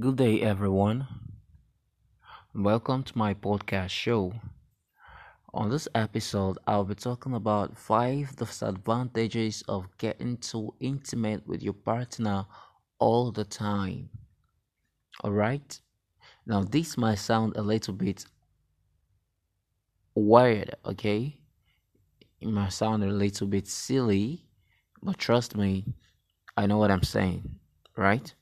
Good day, everyone. Welcome to my podcast show. On this episode, I'll be talking about five disadvantages of getting too intimate with your partner all the time. Alright? Now, this might sound a little bit weird, okay? It might sound a little bit silly, but trust me, I know what I'm saying, right?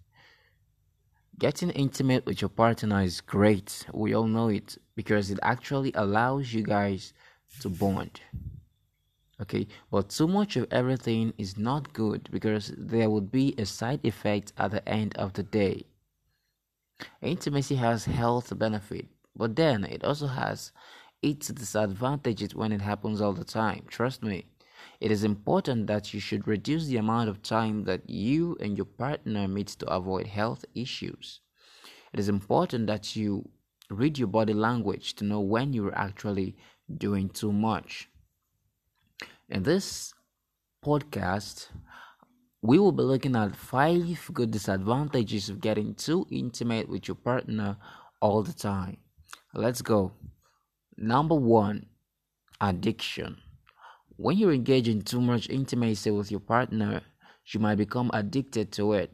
Getting intimate with your partner is great. We all know it because it actually allows you guys to bond. Okay, but too much of everything is not good because there would be a side effect at the end of the day. Intimacy has health benefit, but then it also has its disadvantages when it happens all the time. Trust me. It is important that you should reduce the amount of time that you and your partner meet to avoid health issues. It is important that you read your body language to know when you're actually doing too much. In this podcast, we will be looking at five good disadvantages of getting too intimate with your partner all the time. Let's go. Number one, addiction. When you engage in too much intimacy with your partner, you might become addicted to it.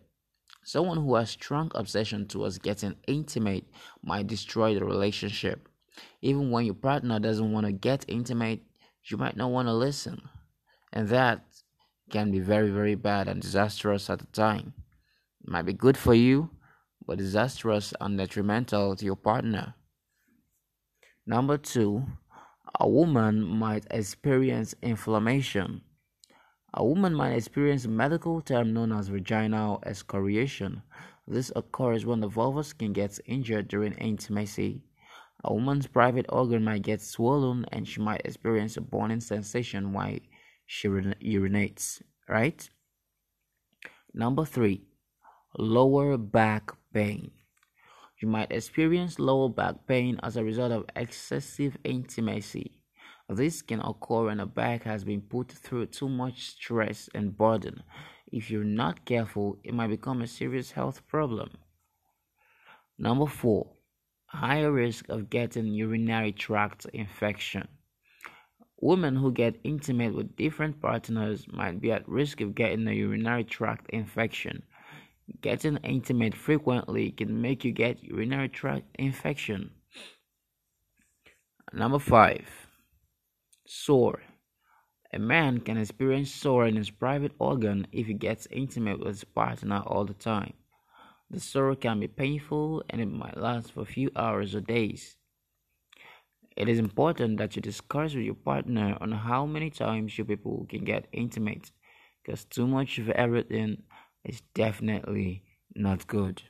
Someone who has strong obsession towards getting intimate might destroy the relationship. Even when your partner doesn't want to get intimate, you might not want to listen. And that can be very, very bad and disastrous at the time. It might be good for you, but disastrous and detrimental to your partner. Number two, a woman might experience inflammation. A woman might experience a medical term known as vaginal excoriation. This occurs when the vulvar skin gets injured during intimacy. A woman's private organ might get swollen and she might experience a burning sensation while she urinates, right? Number three, lower back pain. You might experience lower back pain as a result of excessive intimacy. This can occur when a back has been put through too much stress and burden. If you're not careful, it might become a serious health problem. Number four, higher risk of getting urinary tract infection. Women who get intimate with different partners might be at risk of getting a urinary tract infection. Getting intimate frequently can make you get urinary tract infection. Number 5. Sore. A man can experience sore in his private organ if he gets intimate with his partner all the time. The sore can be painful and it might last for a few hours or days. It is important that you discuss with your partner on how many times you people can get intimate because too much of everything is definitely not good.